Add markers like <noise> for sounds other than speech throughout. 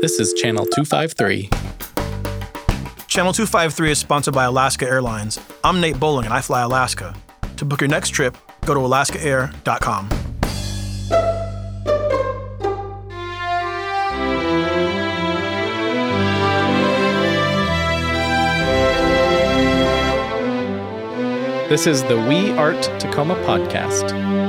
This is Channel 253. Channel 253 is sponsored by Alaska Airlines. I'm Nate Bowling and I fly Alaska. To book your next trip, go to alaskaair.com. This is the We Art Tacoma podcast.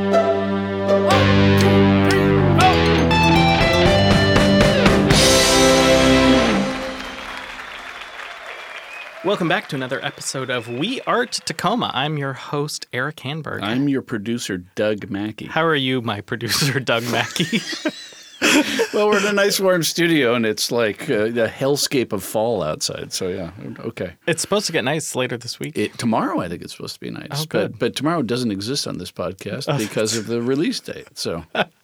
Welcome back to another episode of We Art Tacoma. I'm your host, Eric Hanberg. I'm your producer, Doug Mackey. How are you, my producer, Doug Mackey? <laughs> well, we're in a nice warm studio, and it's like uh, the hellscape of fall outside. So yeah, okay. it's supposed to get nice later this week. It, tomorrow, I think it's supposed to be nice. Oh, good. But, but tomorrow doesn't exist on this podcast <laughs> because of the release date. So <laughs>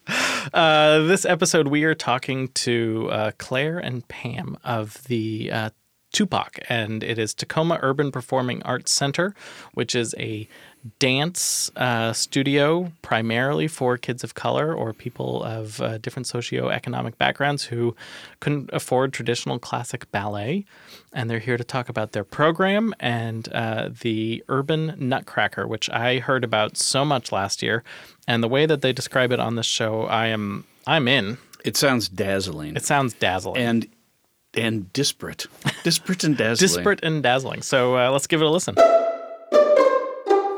Uh, this episode, we are talking to uh, Claire and Pam of the uh, Tupac, and it is Tacoma Urban Performing Arts Center, which is a dance uh, studio primarily for kids of color or people of uh, different socioeconomic backgrounds who couldn't afford traditional classic ballet. And they're here to talk about their program and uh, the Urban Nutcracker, which I heard about so much last year. And the way that they describe it on this show, I am I'm in. it sounds dazzling It sounds dazzling. and and disparate, disparate and dazzling. disparate and dazzling. So uh, let's give it a listen.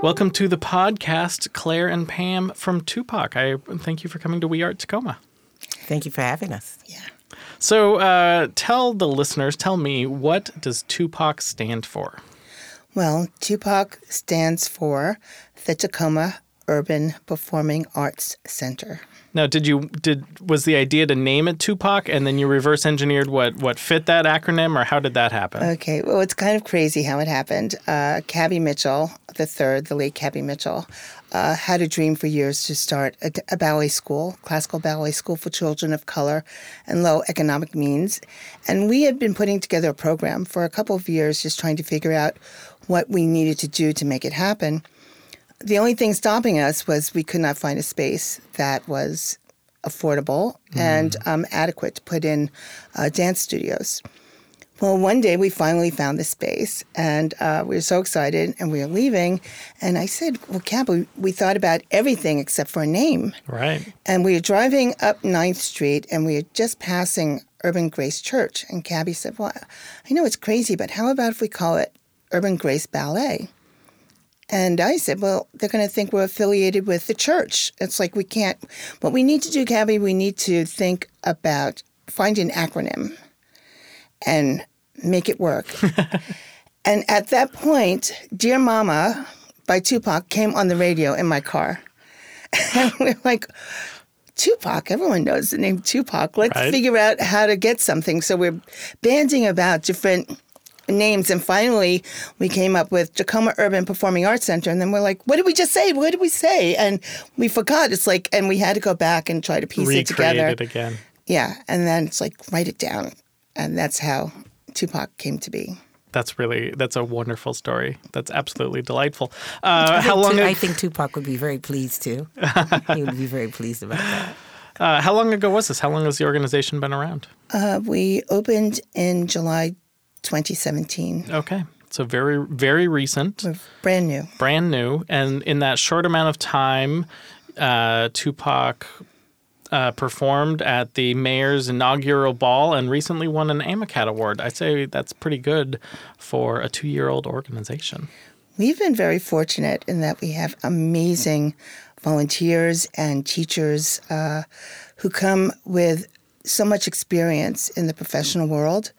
Welcome to the podcast, Claire and Pam from Tupac. I thank you for coming to We Art Tacoma. Thank you for having us. Yeah. So uh, tell the listeners, tell me, what does Tupac stand for? Well, TUPAC stands for the Tacoma Urban Performing Arts Center. Now, did you did was the idea to name it Tupac, and then you reverse engineered what what fit that acronym, or how did that happen? Okay, well, it's kind of crazy how it happened. Uh, Kabby Mitchell, the third, the late Kabby Mitchell, uh, had a dream for years to start a, a ballet school, classical ballet school for children of color and low economic means. And we had been putting together a program for a couple of years, just trying to figure out what we needed to do to make it happen. The only thing stopping us was we could not find a space that was affordable and um, adequate to put in uh, dance studios. Well, one day we finally found the space and uh, we were so excited and we were leaving. And I said, Well, Cap, we, we thought about everything except for a name. right. And we were driving up 9th Street and we were just passing Urban Grace Church. And Kabby said, Well, I know it's crazy, but how about if we call it Urban Grace Ballet? And I said, Well, they're going to think we're affiliated with the church. It's like we can't. What we need to do, Kabby, we need to think about find an acronym and make it work. <laughs> and at that point, Dear Mama by Tupac came on the radio in my car. <laughs> And we're like, Tupac, everyone knows the name Tupac. Let's Right. figure out how to get something. So we're banding about different names. And finally, we came up with Tacoma Urban Performing Arts Center. And then we're like, what did we just say? What did we say? And we forgot. It's like, and we had to go back and try to piece it together. it again. Yeah. And then it's like, write it down. And that's how Tupac came to be. That's really that's a wonderful story. That's absolutely delightful. Uh, how long? I think Tupac would be very pleased too. <laughs> he would be very pleased about that. Uh, how long ago was this? How long has the organization been around? Uh, we opened in July 2017. Okay, so very very recent. We're brand new. brand new, and in that short amount of time, uh, Tupac uh, performed at the mayor's inaugural ball and recently won an AMOCAT award. I'd say that's pretty good for a two-year-old organization. We've been very fortunate in that we have amazing volunteers and teachers uh, who come with so much experience in the professional world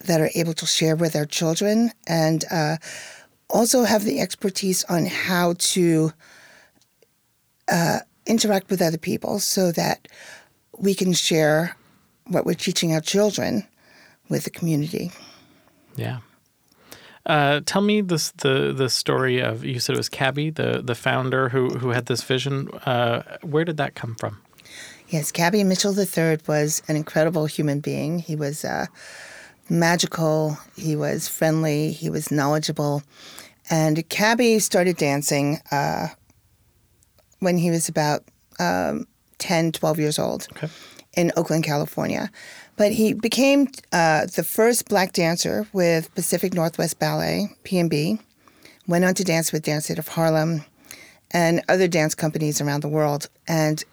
that are able to share with their children and uh, also have the expertise on how to uh, interact with other people so that we can share what we're teaching our children with the community. Yeah. Uh, tell me this the the story of you said it was Kabby, the the founder who who had this vision. Uh, where did that come from? Yes, Kabby Mitchell III was an incredible human being. He was uh, magical, he was friendly, he was knowledgeable. And Kabby started dancing uh, when he was about um, 10, 12 years old. Okay. in Oakland, California. But he became uh, the first black dancer with Pacific Northwest Ballet, PNB, went on to dance with Dance Theater of Harlem and other dance companies around the world. And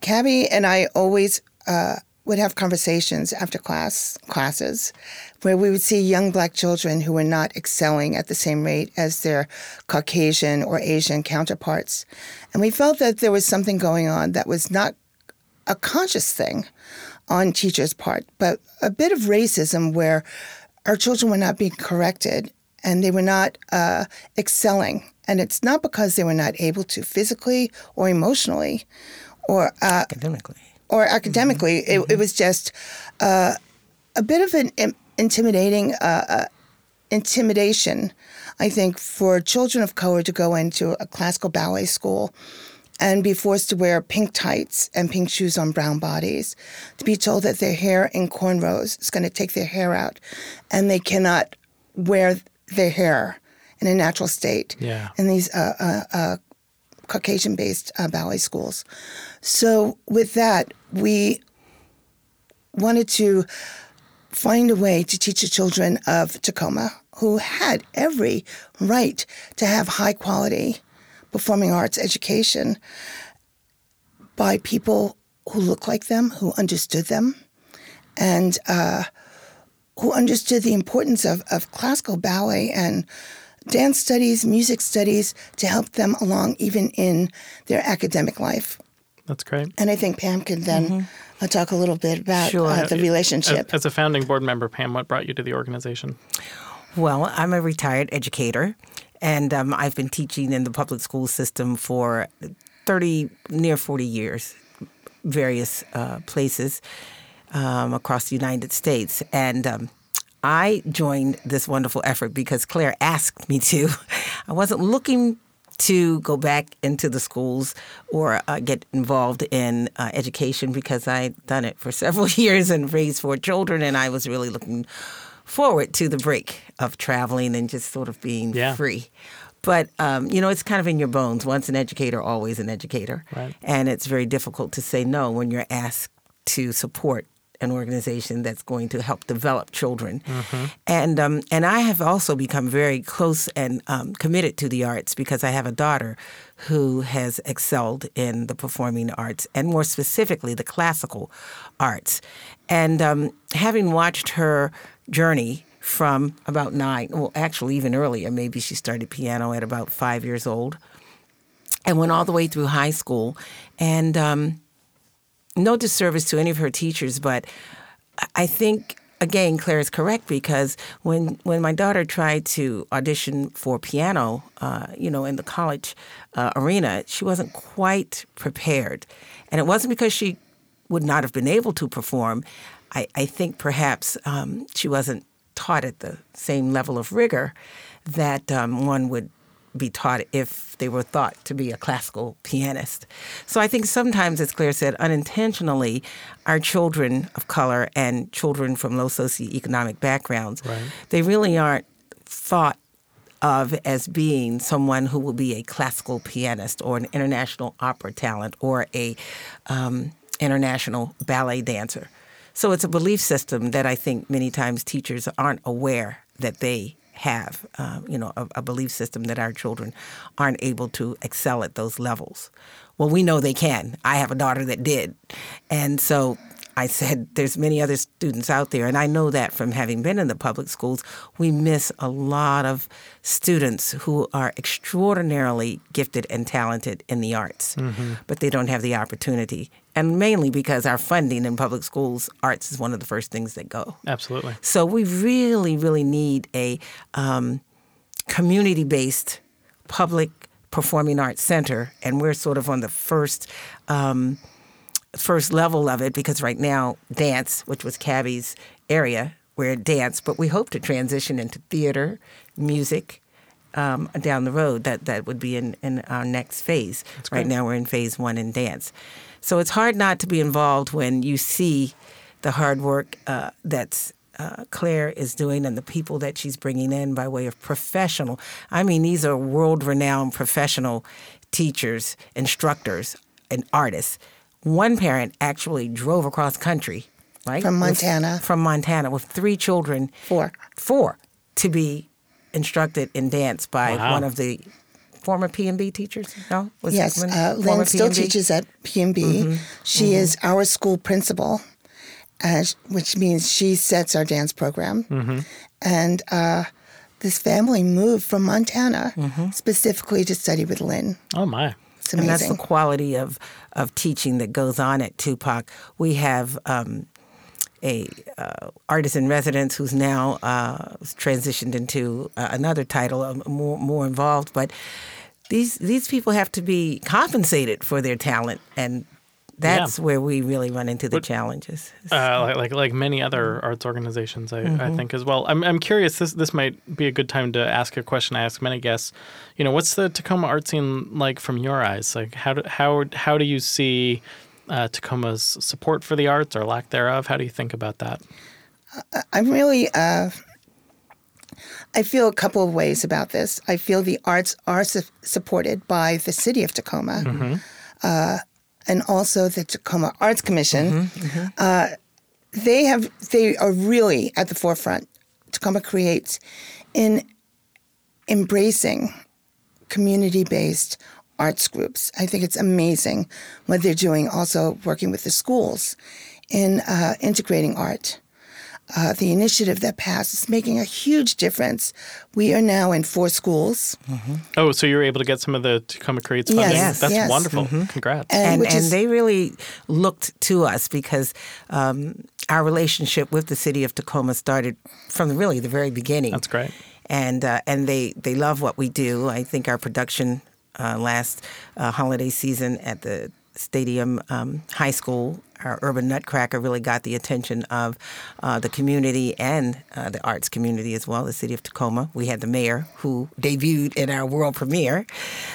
Kabby and I always uh, would have conversations after class classes where we would see young black children who were not excelling at the same rate as their Caucasian or Asian counterparts. And we felt that there was something going on that was not a conscious thing on teachers' part, but a bit of racism where our children were not being corrected and they were not uh, excelling. And it's not because they were not able to physically or emotionally or uh, academically. Or academically. Mm-hmm. It, mm-hmm. it, was just uh, a bit of an Im- intimidating uh, uh, intimidation, I think, for children of color to go into a classical ballet school and be forced to wear pink tights and pink shoes on brown bodies, to be told that their hair in cornrows is going to take their hair out, and they cannot wear their hair in a natural state yeah. in these uh, uh, uh, Caucasian based uh, ballet schools. So, with that, we wanted to find a way to teach the children of Tacoma, who had every right to have high quality performing arts education, by people who looked like them, who understood them, and uh, who understood the importance of, of classical ballet and dance studies, music studies to help them along even in their academic life. That's great. And I think Pam can then mm-hmm. uh, talk a little bit about sure. uh, the relationship. As, as, a founding board member, Pam, what brought you to the organization? Well, I'm a retired educator, and um, I've been teaching in the public school system for 30, near 40 years, various uh, places um, across the United States. And um, I joined this wonderful effort because Claire asked me to. I wasn't looking to go back into the schools or uh, get involved in uh, education because I'd done it for <laughs> several years and raised four children, and I was really looking forward to the break of traveling and just sort of being yeah. free. But um, you know, it's kind of in your bones. Once an educator, always an educator, right. and it's very difficult to say no when you're asked to support an organization that's going to help develop children. Mm-hmm. And um, and I have also become very close and um, committed to the arts because I have a daughter who has excelled in the performing arts and more specifically the classical arts. And um, having watched her journey from about nine, well, actually even earlier, maybe she started piano at about five years old, and went all the way through high school, and um, no disservice to any of her teachers, but I think again, Claire is correct because when when my daughter tried to audition for piano, uh, you know, in the college uh, arena, she wasn't quite prepared, and it wasn't because she would not have been able to perform. I, I think perhaps um, she wasn't taught at the same level of rigor that um, one would be taught if they were thought to be a classical pianist. So I think sometimes, as Claire said, unintentionally, our children of color and children from low socioeconomic backgrounds, right. they really aren't thought of as being someone who will be a classical pianist or an international opera talent or a um, international ballet dancer. So it's a belief system that I think many times teachers aren't aware that they have, uh, you know, a, a, belief system that our children aren't able to excel at those levels. Well, we know they can. I have a daughter that did, and so I said there's many other students out there, and I know that from having been in the public schools, we miss a lot of students who are extraordinarily gifted and talented in the arts, mm-hmm. but they don't have the opportunity and mainly because our funding in public schools, arts is one of the first things that go. Absolutely. So we really, really need a um, community based public performing arts center, and we're sort of on the first. Um, first level of it because right now dance which was Kabby's area we're dance but we hope to transition into theater music um, down the road that that would be in, in our next phase right now we're in phase one in dance so it's hard not to be involved when you see the hard work uh, that's uh, Claire is doing and the people that she's bringing in by way of professional. I mean, these are world renowned professional teachers, instructors, and artists one parent actually drove across country, right? From with- Montana. from Montana with three children, Four. four, to be instructed in dance by Wow. one of the former PNB teachers. No, was Yes, when- uh, former Lynn still PNB? teaches at PNB. Mm-hmm. She is our school principal, uh, which means she sets our dance program. Mm-hmm. And uh, this family moved from Montana Mm-hmm. specifically to study with Lynn. Oh my. It's And that's the quality of, of teaching that goes on at Tupac. We have um, a uh, artist in residence who's now uh, transitioned into uh, another title, uh, more more involved. But these these people have to be compensated for their talent, and that's where we really run into the challenges. Uh, like, like like many other arts organizations, I, I Mm-hmm. think as well. I'm I'm curious. This this might be a good time to ask a question. I ask many guests. You know, what's the Tacoma art scene like from your eyes? Like, how do how how do you see uh, Tacoma's support for the arts or lack thereof? How do you think about that? I'm really, uh, I feel a couple of ways about this. I feel the arts are su- supported by the city of Tacoma uh, and also the Tacoma Arts Commission. Uh, they have, they are really at the forefront. Tacoma Creates in embracing community based arts groups. I think it's amazing what they're doing, also working with the schools in uh, integrating art. Uh, the initiative that passed is making a huge difference. We are now in four schools, Oh, so you were able to get some of the Tacoma Creates funding. Yes, That's yes. wonderful. Congrats. and, and, and is they really looked to us because um, our relationship with the city of Tacoma started from really the very beginning. That's great. and uh, and they they love what we do. I think our production uh, last uh, holiday season at the Stadium um, High School, our Urban Nutcracker really got the attention of uh, the community and uh, the arts community as well, the city of Tacoma. We had the mayor who debuted in our world premiere,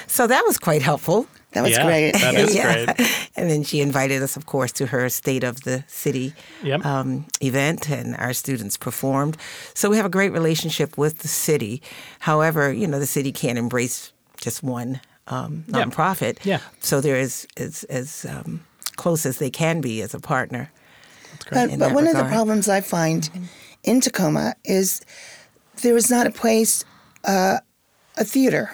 so that was quite helpful. that was yeah, great. That <laughs> is Yeah. great. And then she invited us, of course, to her State of the City Yep. um, event, and our students performed. So we have a great relationship with the city. However, you know, the city can't embrace just one um, Yeah. nonprofit. Yeah. So they're as, as, as um, close as they can be as a partner. But, in but that one of the problems I find in Tacoma is there is not a place, uh, a theater,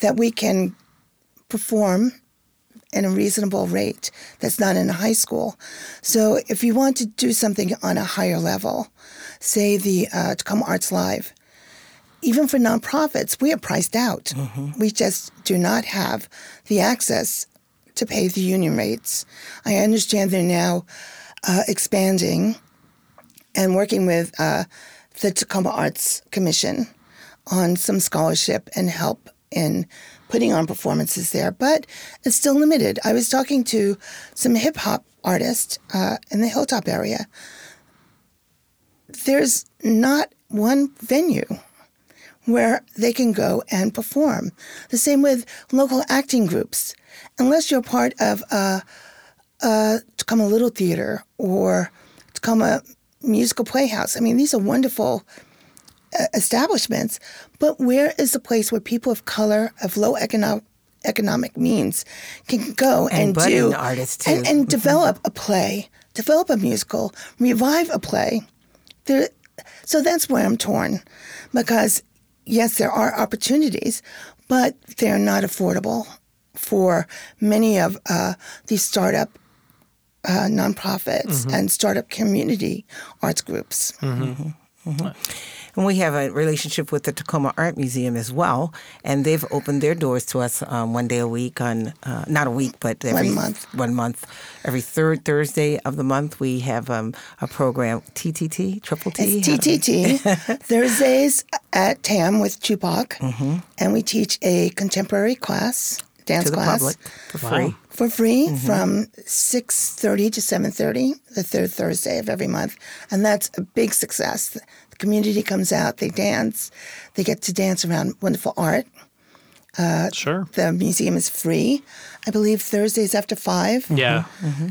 that we can perform at a reasonable rate that's not in a high school. So if you want to do something on a higher level, say the uh, Tacoma Arts Live, even for nonprofits, we are priced out. We just do not have the access to pay the union rates. I understand they're now uh, expanding and working with uh, the Tacoma Arts Commission on some scholarship and help in putting on performances there, but it's still limited. I was talking to some hip hop artists uh, in the Hilltop area. There's not one venue where they can go and perform. The same with local acting groups. Unless you're part of a, a Tacoma Little Theater or Tacoma Musical Playhouse, I mean, these are wonderful uh, establishments, but where is the place where people of color, of low economic economic means, can go And and, do artists, and, and develop a play, develop a musical, revive a play. There, so that's where I'm torn, because yes, there are opportunities, but they're not affordable for many of uh, these startup uh, nonprofits and startup community arts groups. And we have a relationship with the Tacoma Art Museum as well, and they've opened their doors to us um, one day a week on uh, not a week, but every month. One month, every third Thursday of the month, we have um, a program TTT Triple T. It's TTT <laughs> Thursdays at TAM with Tupac, and we teach a contemporary class, dance to the class, public for Wow. free. for free from six thirty to seven thirty, the third Thursday of every month, and that's a big success. The community comes out, they dance, they get to dance around wonderful art. Sure. The museum is free, I believe Thursdays after five. Yeah.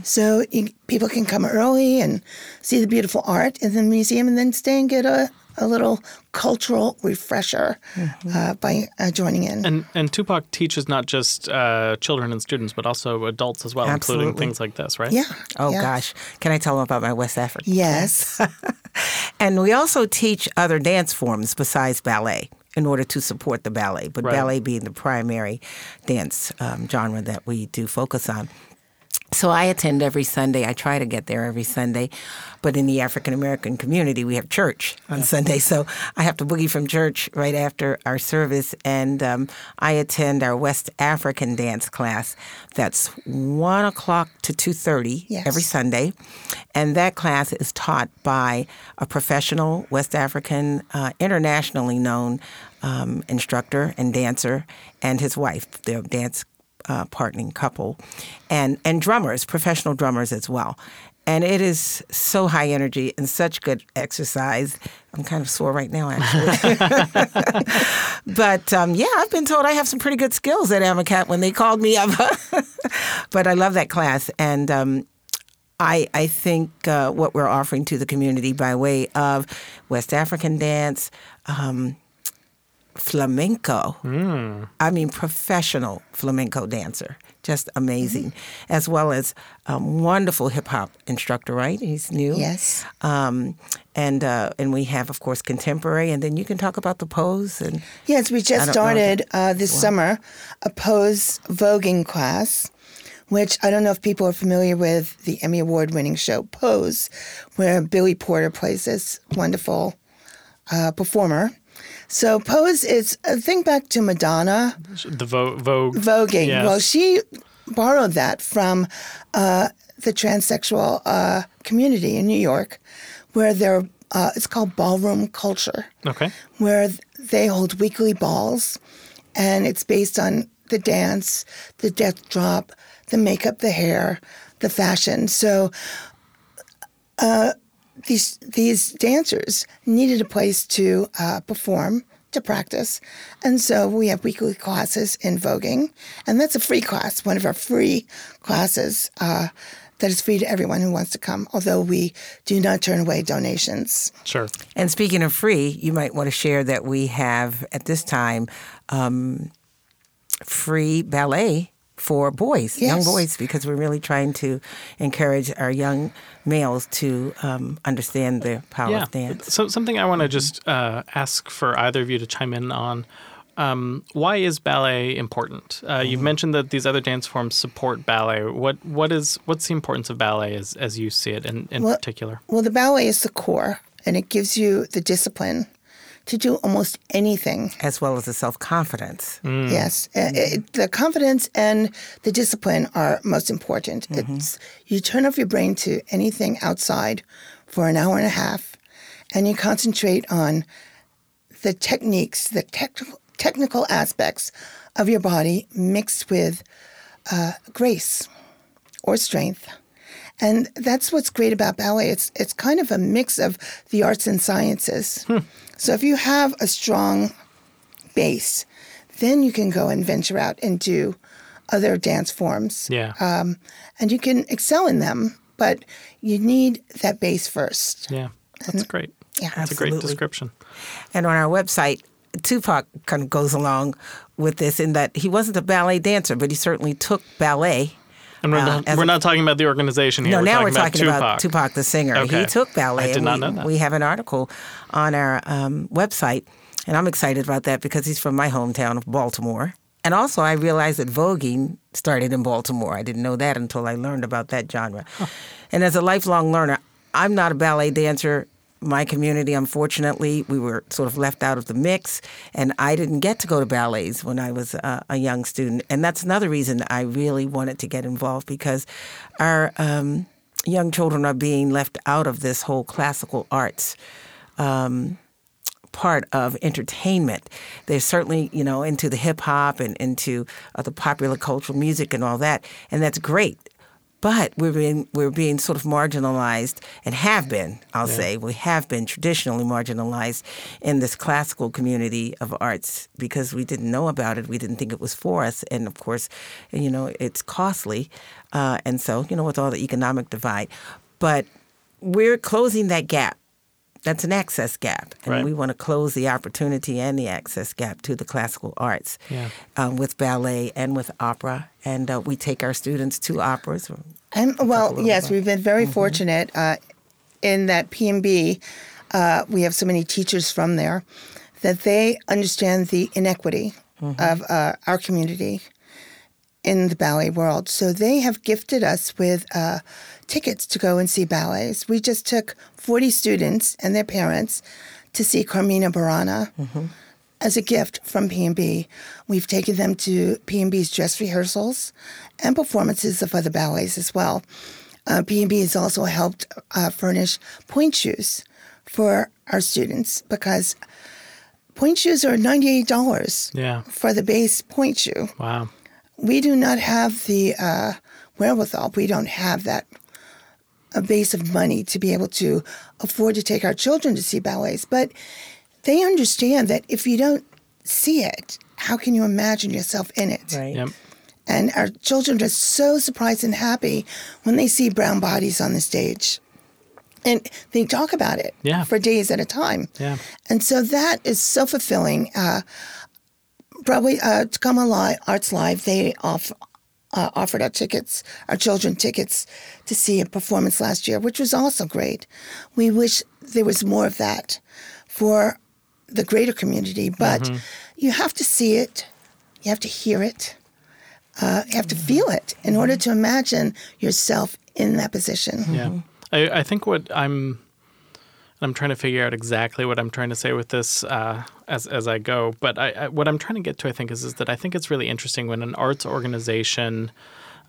So you, people can come early and see the beautiful art in the museum, and then stay and get a a little cultural refresher uh, by uh, joining in. And and Tupac teaches not just uh, children and students, but also adults as well, including things like this, right? yeah. Oh yeah. gosh, can I tell them about my West Africa? Yes. <laughs> And we also teach other dance forms besides ballet in order to support the ballet, but Right. ballet being the primary dance um, genre that we do focus on. So I attend every Sunday. I try to get there every Sunday. But in the African American community, we have church on Sunday. So I have to boogie from church right after our service. And um, I attend our West African dance class. That's 1 o'clock to 2.30 Yes. every Sunday. And that class is taught by a professional West African, uh, internationally known um, instructor and dancer and his wife. They're dance uh, partnering couple, and and drummers, professional drummers as well. And it is so high energy and such good exercise. I'm kind of sore right now, actually. <laughs> but um, yeah, I've been told I have some pretty good skills at AMOCAT when they called me up. <laughs> but I love that class, and um, I, I think uh, what we're offering to the community by way of West African dance, um, flamenco. I mean, professional flamenco dancer, just amazing, as well as a wonderful hip hop instructor. Right? He's new. Yes. Um, and uh, and we have, of course, contemporary, and then you can talk about the pose and Yes, we just started uh, this summer a pose voguing class, which I don't know if people are familiar with the Emmy Award winning show Pose, where Billy Porter plays this wonderful uh, performer. So Pose is, uh, think back to Madonna The vo- Vogue. voguing. Yes. Well, she borrowed that from uh, the transsexual uh, community in New York, where they're, uh, it's called ballroom culture Okay. where they hold weekly balls, and it's based on the dance, the death drop, the makeup, the hair, the fashion. So uh, these these dancers needed a place to uh, perform. To practice. And so we have weekly classes in voguing, and that's a free class, one of our free classes uh, that is free to everyone who wants to come, although we do not turn away donations. Sure. And speaking of free, you might want to share that we have at this time um, free ballet for boys, young boys, because we're really trying to encourage our young males to um, understand the power yeah. of dance. So something I want to just uh, ask for either of you to chime in on. Um, why is ballet important? Uh, You've Mm-hmm. mentioned that these other dance forms support ballet. What what is what's the importance of ballet as as you see it in, in Well- particular? Well, the ballet is the core, and it gives you the discipline to do almost anything. As well as the self confidence. Yes, Uh, it, the confidence and the discipline are most important. It's you turn off your brain to anything outside for an hour and a half, and you concentrate on the techniques, the technical technical aspects of your body mixed with uh, grace or strength. And that's what's great about ballet. It's it's kind of a mix of the arts and sciences. So if you have a strong base, then you can go and venture out and do other dance forms. Yeah. Um, and you can excel in them, but you need that base first. yeah. That's great. Yeah. That's a great description. And on our website, Tupac kind of goes along with this in that he wasn't a ballet dancer, but he certainly took ballet. And we're, Uh, not, we're a- not talking about the organization here. No, we're now talking we're talking about about Tupac. Tupac the singer. Okay. He took ballet. I did not we, know that. We have an article on our um, website, and I'm excited about that because he's from my hometown of Baltimore. And also, I realized that voguing started in Baltimore. I didn't know that until I learned about that genre. And as a lifelong learner, I'm not a ballet dancer. My community, unfortunately, we were sort of left out of the mix, and I didn't get to go to ballets when I was uh, a young student. And that's another reason I really wanted to get involved because our um, young children are being left out of this whole classical arts um, part of entertainment. They're certainly, you know, into the hip hop and into uh, the popular cultural music and all that, and that's great. But we're being we're being sort of marginalized and have been, I'll say, we have been traditionally marginalized in this classical community of arts because we didn't know about it, we didn't think it was for us, and of course, you know, it's costly, uh, and so you know, with all the economic divide, but we're closing that gap that's an access gap, and Right. we want to close the opportunity and the access gap to the classical arts Yeah. um, with ballet and with opera. And uh, we take our students to operas. And well, yes, about- we've been very fortunate uh, in that PNB. Uh, we have so many teachers from there that they understand the inequity of uh, our community in the ballet world. So they have gifted us with uh, tickets to go and see ballets. We just took 40 students and their parents to see Carmina Burana as a gift from PNB. We've taken them to PNB's dress rehearsals and performances of other ballets as well. Uh, PNB has also helped uh, furnish pointe shoes for our students because pointe shoes are $98 Yeah. for the base pointe shoe. Wow. We do not have the uh, wherewithal. We don't have that a base of money to be able to afford to take our children to see ballets. But they understand that if you don't see it, how can you imagine yourself in it? Right. Yep. And our children are so surprised and happy when they see brown bodies on the stage. And they talk about it Yeah. for days at a time. Yeah. And so that is so fulfilling. Uh, Broadway, uh, Tacoma Arts Live, they off, uh, offered our tickets, our children tickets to see a performance last year, which was also great. We wish there was more of that for the greater community, but you have to see it, you have to hear it, uh, you have to feel it in order to imagine yourself in that position. Yeah. I, I think what I'm I'm trying to figure out exactly what I'm trying to say with this uh, as as I go. But I, I, what I'm trying to get to, I think, is is that I think it's really interesting when an arts organization,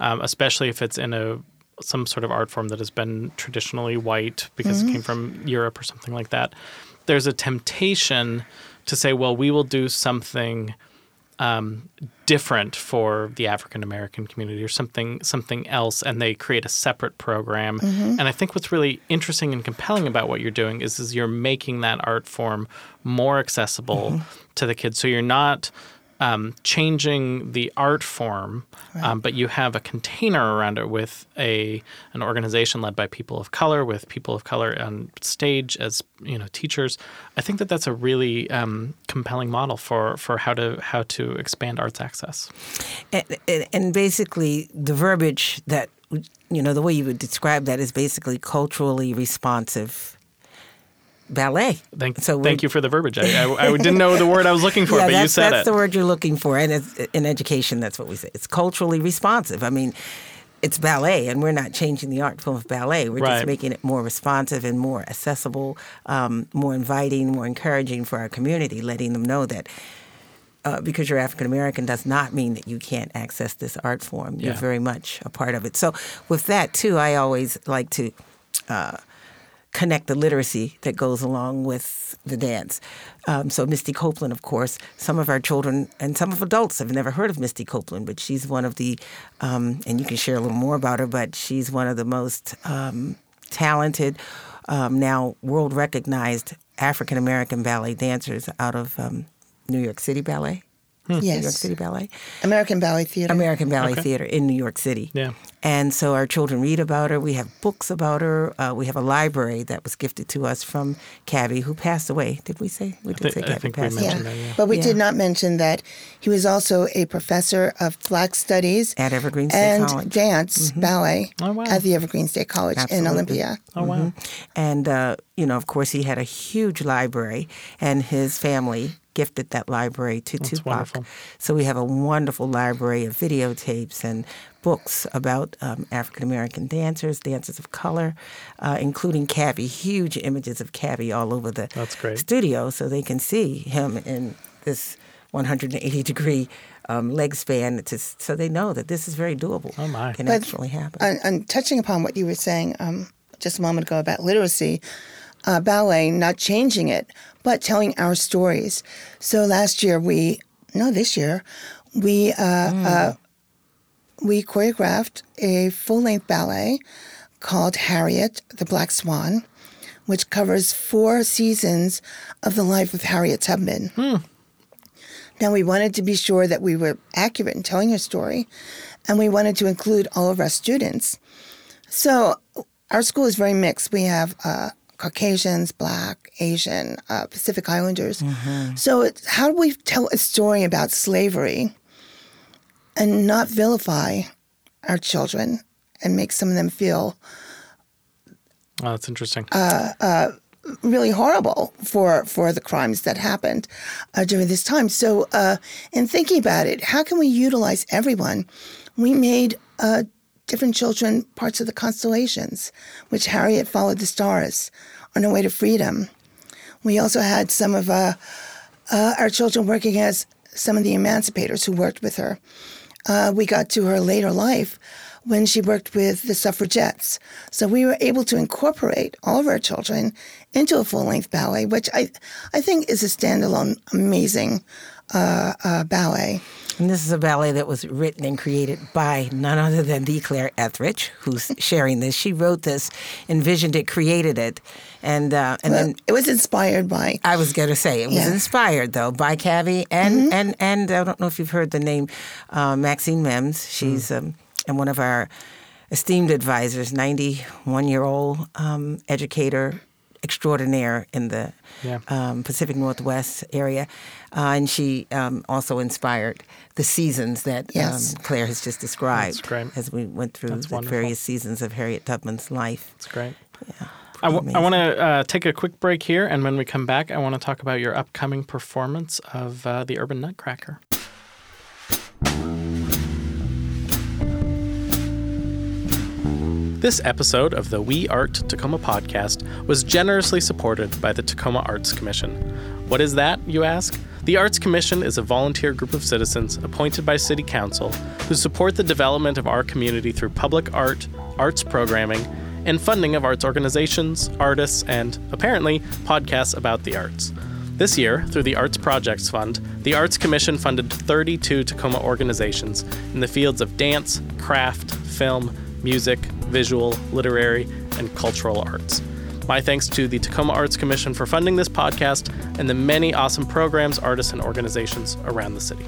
um, especially if it's in a some sort of art form that has been traditionally white because it came from Europe or something like that. There's a temptation to say, well, we will do something um, different for the African American community or something something else, and they create a separate program. And I think what's really interesting and compelling about what you're doing is is you're making that art form more accessible to the kids. So you're not um, changing the art form, um, but you have a container around it with a an organization led by people of color, with people of color on stage as you know teachers. I think that that's a really um, compelling model for for how to how to expand arts access. And, and, and basically, the verbiage that, you know, the way you would describe that is basically culturally responsive ballet. Thank, So thank you for the verbiage. I, I, I didn't know the word I was looking for, <laughs> yeah, but that's, you said that's it. the word you're looking for. And it's, in education, that's what we say. It's culturally responsive. I mean, it's ballet, and we're not changing the art form of ballet. We're Right. just making it more responsive and more accessible, um, more inviting, more encouraging for our community, letting them know that. Uh, because you're African American does not mean that you can't access this art form. You're Yeah. very much a part of it. So, with that too, I always like to uh, connect the literacy that goes along with the dance. Um, so Misty Copeland, of course, some of our children and some of adults have never heard of Misty Copeland, but she's one of the, um, and you can share a little more about her, but she's one of the most um, talented, um, now world recognized African American ballet dancers out of um, New York City Ballet. New York City Ballet. American Ballet Theater. American Ballet Okay. Theater in New York City. Yeah. And so our children read about her. We have books about her. Uh, we have a library that was gifted to us from Kabby, who passed away. Did we say? We did thi- say I Kabby think we passed away. Yeah. that, yeah. But we Yeah. did not mention that he was also a professor of Black Studies At Evergreen State and College. dance ballet Oh, wow. at the Evergreen State College in Olympia. Oh wow. And, uh, you know, of course, he had a huge library, and his family gifted that library to Tupac. wonderful. So we have a wonderful library of videotapes and books about um, African American dancers, dancers of color, uh, including Kabby, huge images of Kabby all over the That's great. studio so they can see him in this 180 degree um, leg span to, so they know that this is very doable. Oh, my. Can But actually happen. And, and touching upon what you were saying um, just a moment ago about literacy, uh, ballet, not changing it, but telling our stories. So last year we, no, this year, we uh, uh, we choreographed a full length ballet called Harriet, the Black Swan, which covers four seasons of the life of Harriet Tubman. Now, we wanted to be sure that we were accurate in telling her story, and we wanted to include all of our students. So, our school is very mixed. We have uh, Caucasians, Black, Asian, uh, Pacific Islanders. So, it's, how do we tell a story about slavery and not vilify our children and make some of them feel Oh, that's interesting. really horrible for for the crimes that happened uh, during this time. So, uh, in thinking about it, how can we utilize everyone? We made uh, different children parts of the constellations, which Harriet followed the stars on her way to freedom. We also had some of uh, uh, our children working as some of the emancipators who worked with her. Uh, we got to her later life when she worked with the suffragettes. So we were able to incorporate all of our children into a full length ballet, which I, I think is a standalone, amazing uh, uh, ballet. And this is a ballet that was written and created by none other than the Claire Etheridge, who's sharing this. She wrote this, envisioned it, created it, and uh, and then It was inspired by I was going to say it was inspired though by Kabby and and and I don't know if you've heard the name uh, Maxine Mimms. She's um, and one of our esteemed advisors, ninety-one year old um, educator extraordinaire in the Yeah. um, Pacific Northwest area, uh, and she um, also inspired the seasons that Yes. um, Claire has just described That's great. as we went through That's the wonderful. various seasons of Harriet Tubman's life. That's great. Yeah. I, w- I want to uh, take a quick break here, and when we come back, I want to talk about your upcoming performance of uh, the Urban Nutcracker. This episode of the We Art Tacoma podcast was generously supported by the Tacoma Arts Commission. What is that, you ask? The Arts Commission is a volunteer group of citizens appointed by City Council who support the development of our community through public art, arts programming, and funding of arts organizations, artists, and, apparently, podcasts about the arts. This year, through the Arts Projects Fund, the Arts Commission funded 32 Tacoma organizations in the fields of dance, craft, film, music, visual, literary, and cultural arts. My thanks to the Tacoma Arts Commission for funding this podcast and the many awesome programs, artists, and organizations around the city.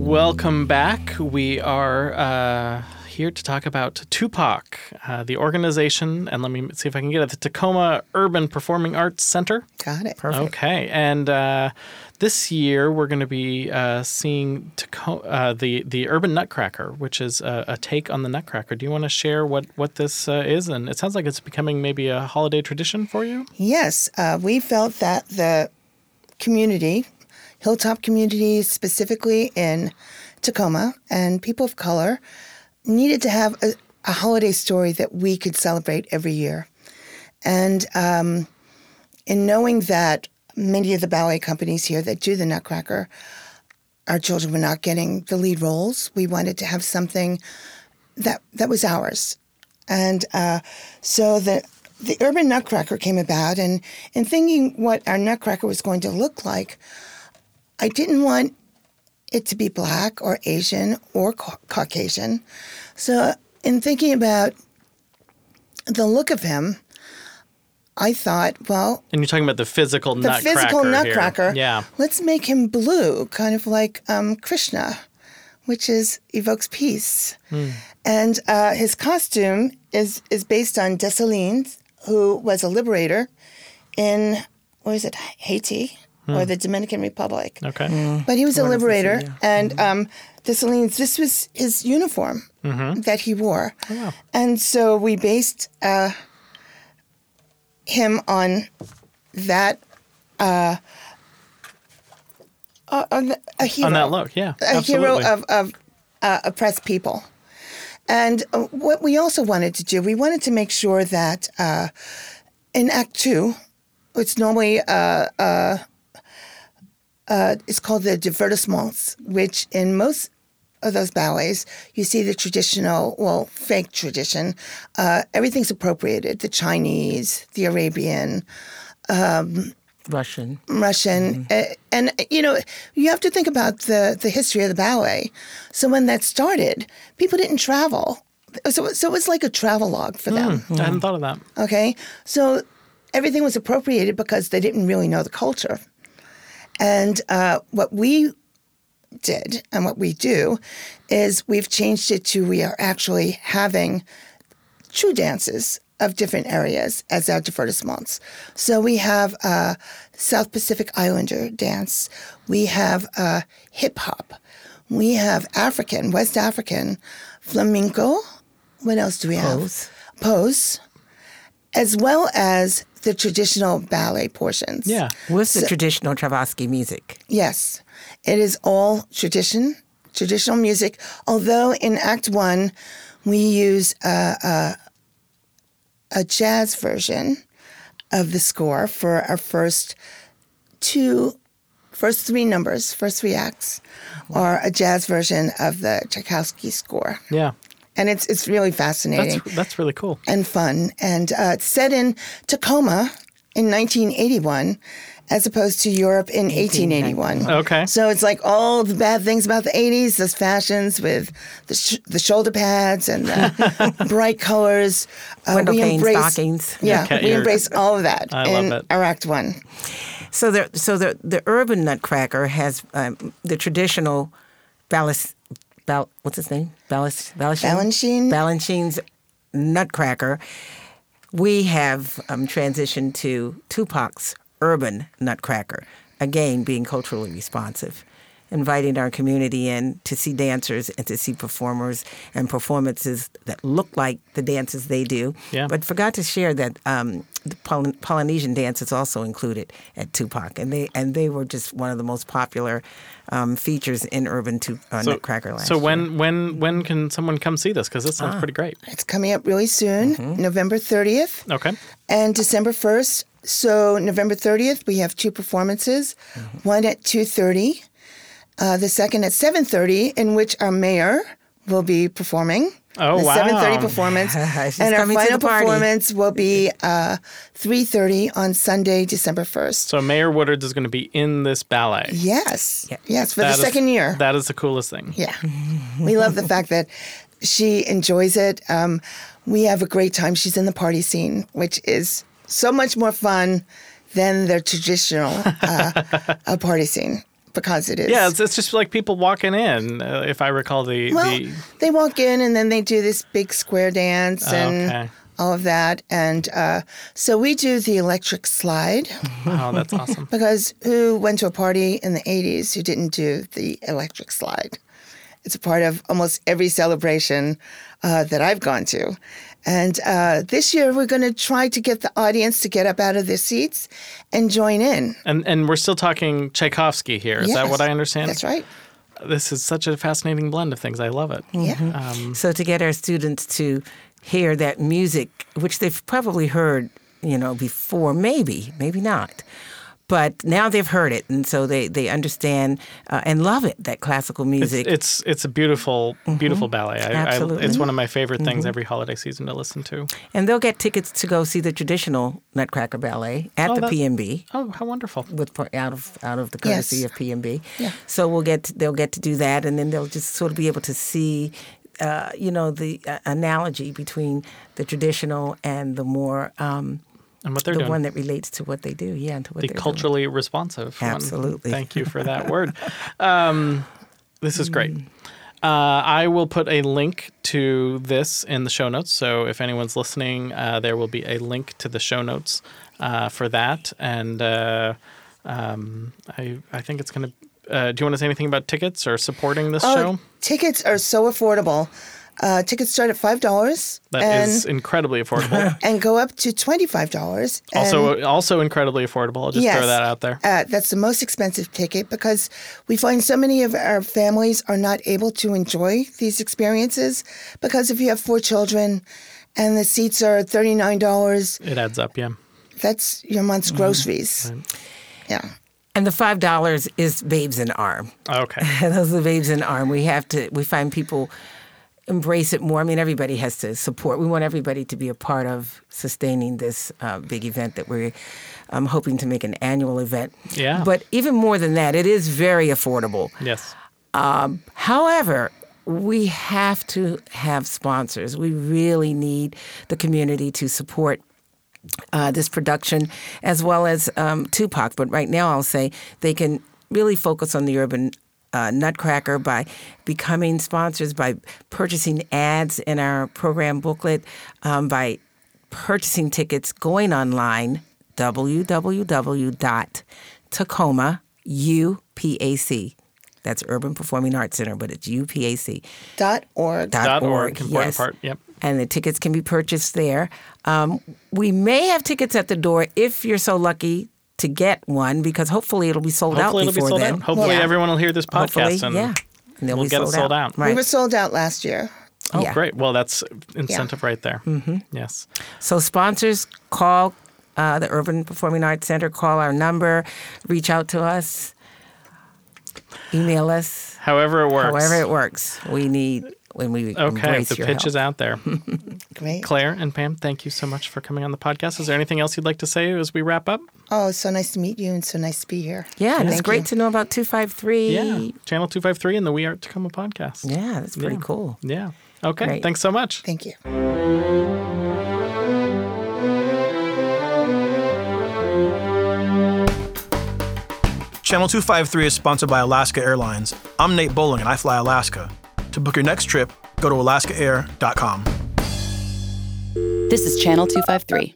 Welcome back. We are uh, here to talk about Tupac, uh, the organization, and let me see if I can get it the Tacoma Urban Performing Arts Center. got it. Perfect. Okay, and uh, this year we're going to be uh, seeing Taco- uh, the the Urban Nutcracker, which is a, a take on the Nutcracker. Do you want to share what what this uh, is? And it sounds like it's becoming maybe a holiday tradition for you. Yes, uh, we felt that the community, Hilltop community specifically in Tacoma, and people of color needed to have a, a holiday story that we could celebrate every year. And um, in knowing that many of the ballet companies here that do the Nutcracker, our children were not getting the lead roles, we wanted to have something that that was ours. And uh, so the the urban nutcracker came about, and in thinking what our nutcracker was going to look like, I didn't want it to be black or Asian or Ca- Caucasian. So in thinking about the look of him, I thought, well, And you're talking about the physical nutcracker. the Nutcracker. physical here. nutcracker. Yeah. Let's make him blue, kind of like um, Krishna, which is evokes peace. And uh, his costume is is based on Dessalines, who was a liberator in where is it Haiti or the Dominican Republic. Okay. But he was a One of the two, liberator, yeah. and um, Dessalines. This was his uniform that he wore, and so we based uh, him on that. Uh, uh, on a hero, On that look, yeah. a absolutely. hero of, of uh, oppressed people. And uh, what we also wanted to do, we wanted to make sure that uh, in Act Two, it's normally uh, uh, uh, it's called the divertissements, which in most of those ballets, you see the traditional, well, fake tradition. Uh, everything's appropriated: the Chinese, the Arabian, Russian. Russian, uh, and uh, you know you have to think about the the history of the ballet. So when that started, people didn't travel, so so it was like a travel log for them. I hadn't thought of that. Okay, so everything was appropriated because they didn't really know the culture. And uh, what we did and what we do is we've changed it to we are actually having true dances of different areas as our divertissements. So we have a South Pacific Islander dance, we have hip hop, we have African, West African, flamenco. What else do we have? Pose. Pose, as well as the traditional ballet portions. Yeah. With the traditional Tchaikovsky music. Yes, it is all tradition, traditional music. Although in Act One, we use a, a, a jazz version of the score for our first two, first three numbers, first three acts, are a jazz version of the Tchaikovsky score, Yeah. And it's it's really fascinating That's that's really cool. and fun. And uh, it's set in Tacoma in 1981, as opposed to Europe in 1881. Okay. So it's like all the bad things about the 80s, those fashions with the, sh- the shoulder pads and the <laughs> bright colors. Uh, Window we pane embrace- stockings. Yeah, Okay, we you're- embrace all of that I love in it. our Act One. So the so the the urban nutcracker has um, the traditional Balas, Bal, what's his name? Balas, Balanchine? Balanchine's nutcracker. We have um, transitioned to TUPAC's urban nutcracker, again being culturally responsive, inviting our community in to see dancers and to see performers and performances that look like the dances they do. Yeah. But forgot to share that um, the Poly- Polynesian dance is also included at TUPAC, and they and they were just one of the most popular um, features in urban tu- uh, Nutcracker last so year. when when when can someone come see this? Because this Ah. sounds pretty great. It's coming up really soon, Mm-hmm. November 30th. Okay. and December 1st. So November 30th, we have two performances, Mm-hmm. one at 2.30, uh, the second at 7.30, in which our mayor will be performing. Oh, the wow. 7.30 <laughs> performance. <laughs> And our final performance will be uh, 3.30 on Sunday, December 1st. So Mayor Woodard is going to be in this ballet. yes. Yeah. Yes, for That the is- second year. That is the coolest thing. Yeah. <laughs> we love the fact that she enjoys it. Um, we have a great time. She's in the party scene, which is so much more fun than the traditional uh, party scene because it is. Yeah, it's, it's just like people walking in. Uh, if I recall the well, the they walk in and then they do this big square dance and Okay. all of that. And uh, so we do the electric slide oh, that's awesome. <laughs> because who went to a party in the 80s who didn't do the electric slide? It's a part of almost every celebration uh, that I've gone to. And uh, this year, we're going to try to get the audience to get up out of their seats and join in. And and we're still talking Tchaikovsky here. Is that what I understand? That's right. This is such a fascinating blend of things. I love it. Yeah. Um, So to get our students to hear that music, which they've probably heard, you know, before, maybe, maybe not. But now they've heard it, and so they, they understand uh, and love it. That classical music. it's it's a beautiful beautiful ballet. I, I, Absolutely. it's one of my favorite things every holiday season to listen to. and they'll get tickets to go see the traditional Nutcracker Ballet at Oh, the that- PNB. Oh, how wonderful! with par- out of out of the courtesy Yes. of PNB. Yeah. So we'll get to, they'll get to do that, and then they'll just sort of be able to see, uh, you know, the uh, analogy between the traditional and the more um, And what they're the doing. one that relates to what they do. Yeah, and to what the they're doing. culturally responsive. one. Absolutely. Thank you for that word. <laughs> Um, this is great. Uh, I will put a link to this in the show notes. So if anyone's listening, uh, there will be a link to the show notes uh, for that. And uh, um, I, I think it's going to. Uh, do you want to say anything about tickets or supporting this Oh, show? tickets are so affordable. Uh, tickets start at $5 That and, is incredibly affordable. <laughs> and go up to $25. Also, also incredibly affordable. I'll just throw that out there. Uh, that's the most expensive ticket because we find so many of our families are not able to enjoy these experiences because if you have four children and the seats are $39, It adds up, yeah. that's your month's Mm-hmm. groceries. Yeah. And the five dollars is Babes in Arm. Okay. <laughs> Those are Babes in Arm. We have to. We find people embrace it more. I mean, everybody has to support. We want everybody to be a part of sustaining this uh, big event that we're um, hoping to make an annual event. Yeah. But even more than that, it is very affordable. Yes. However, we have to have sponsors. We really need the community to support uh, this production as well as um, TUPAC. But right now, I'll say they can really focus on the urban uh, Nutcracker by becoming sponsors, by purchasing ads in our program booklet, um, by purchasing tickets, going online, www.tacoma, UPAC. That's Urban Performing Arts Center, but it's UPAC. Dot org. Dot Dot org, org, yes. part, yep. And the tickets can be purchased there. Um, we may have tickets at the door if you're so lucky to get one, because hopefully it'll be sold Hopefully out it'll be before sold then. out. Hopefully Yeah. everyone will hear this Hopefully, podcast and yeah. And they'll we'll be get it sold, sold out. Right. We were sold out last year. Oh, Yeah. great. Well, that's incentive right there. Mm-hmm. Yes. So sponsors call uh, the Urban Performing Arts Center, call our number, reach out to us, email us, However it works. however it works. We need when we Okay, the your pitch is out there. <laughs> Great. Claire and Pam, thank you so much for coming on the podcast. Is there anything else you'd like to say as we wrap up? Oh, it's so nice to meet you and so nice to be here. Yeah, and it's Thank great you. to know about 253. Yeah. Channel 253 and the We Art Tacoma podcast. Yeah, that's pretty Yeah. cool. Yeah. Okay. Great. Thanks so much. Thank you. Channel 253 is sponsored by Alaska Airlines. I'm Nate Bowling and I fly Alaska. To book your next trip, go to alaskaair.com. This is Channel 253.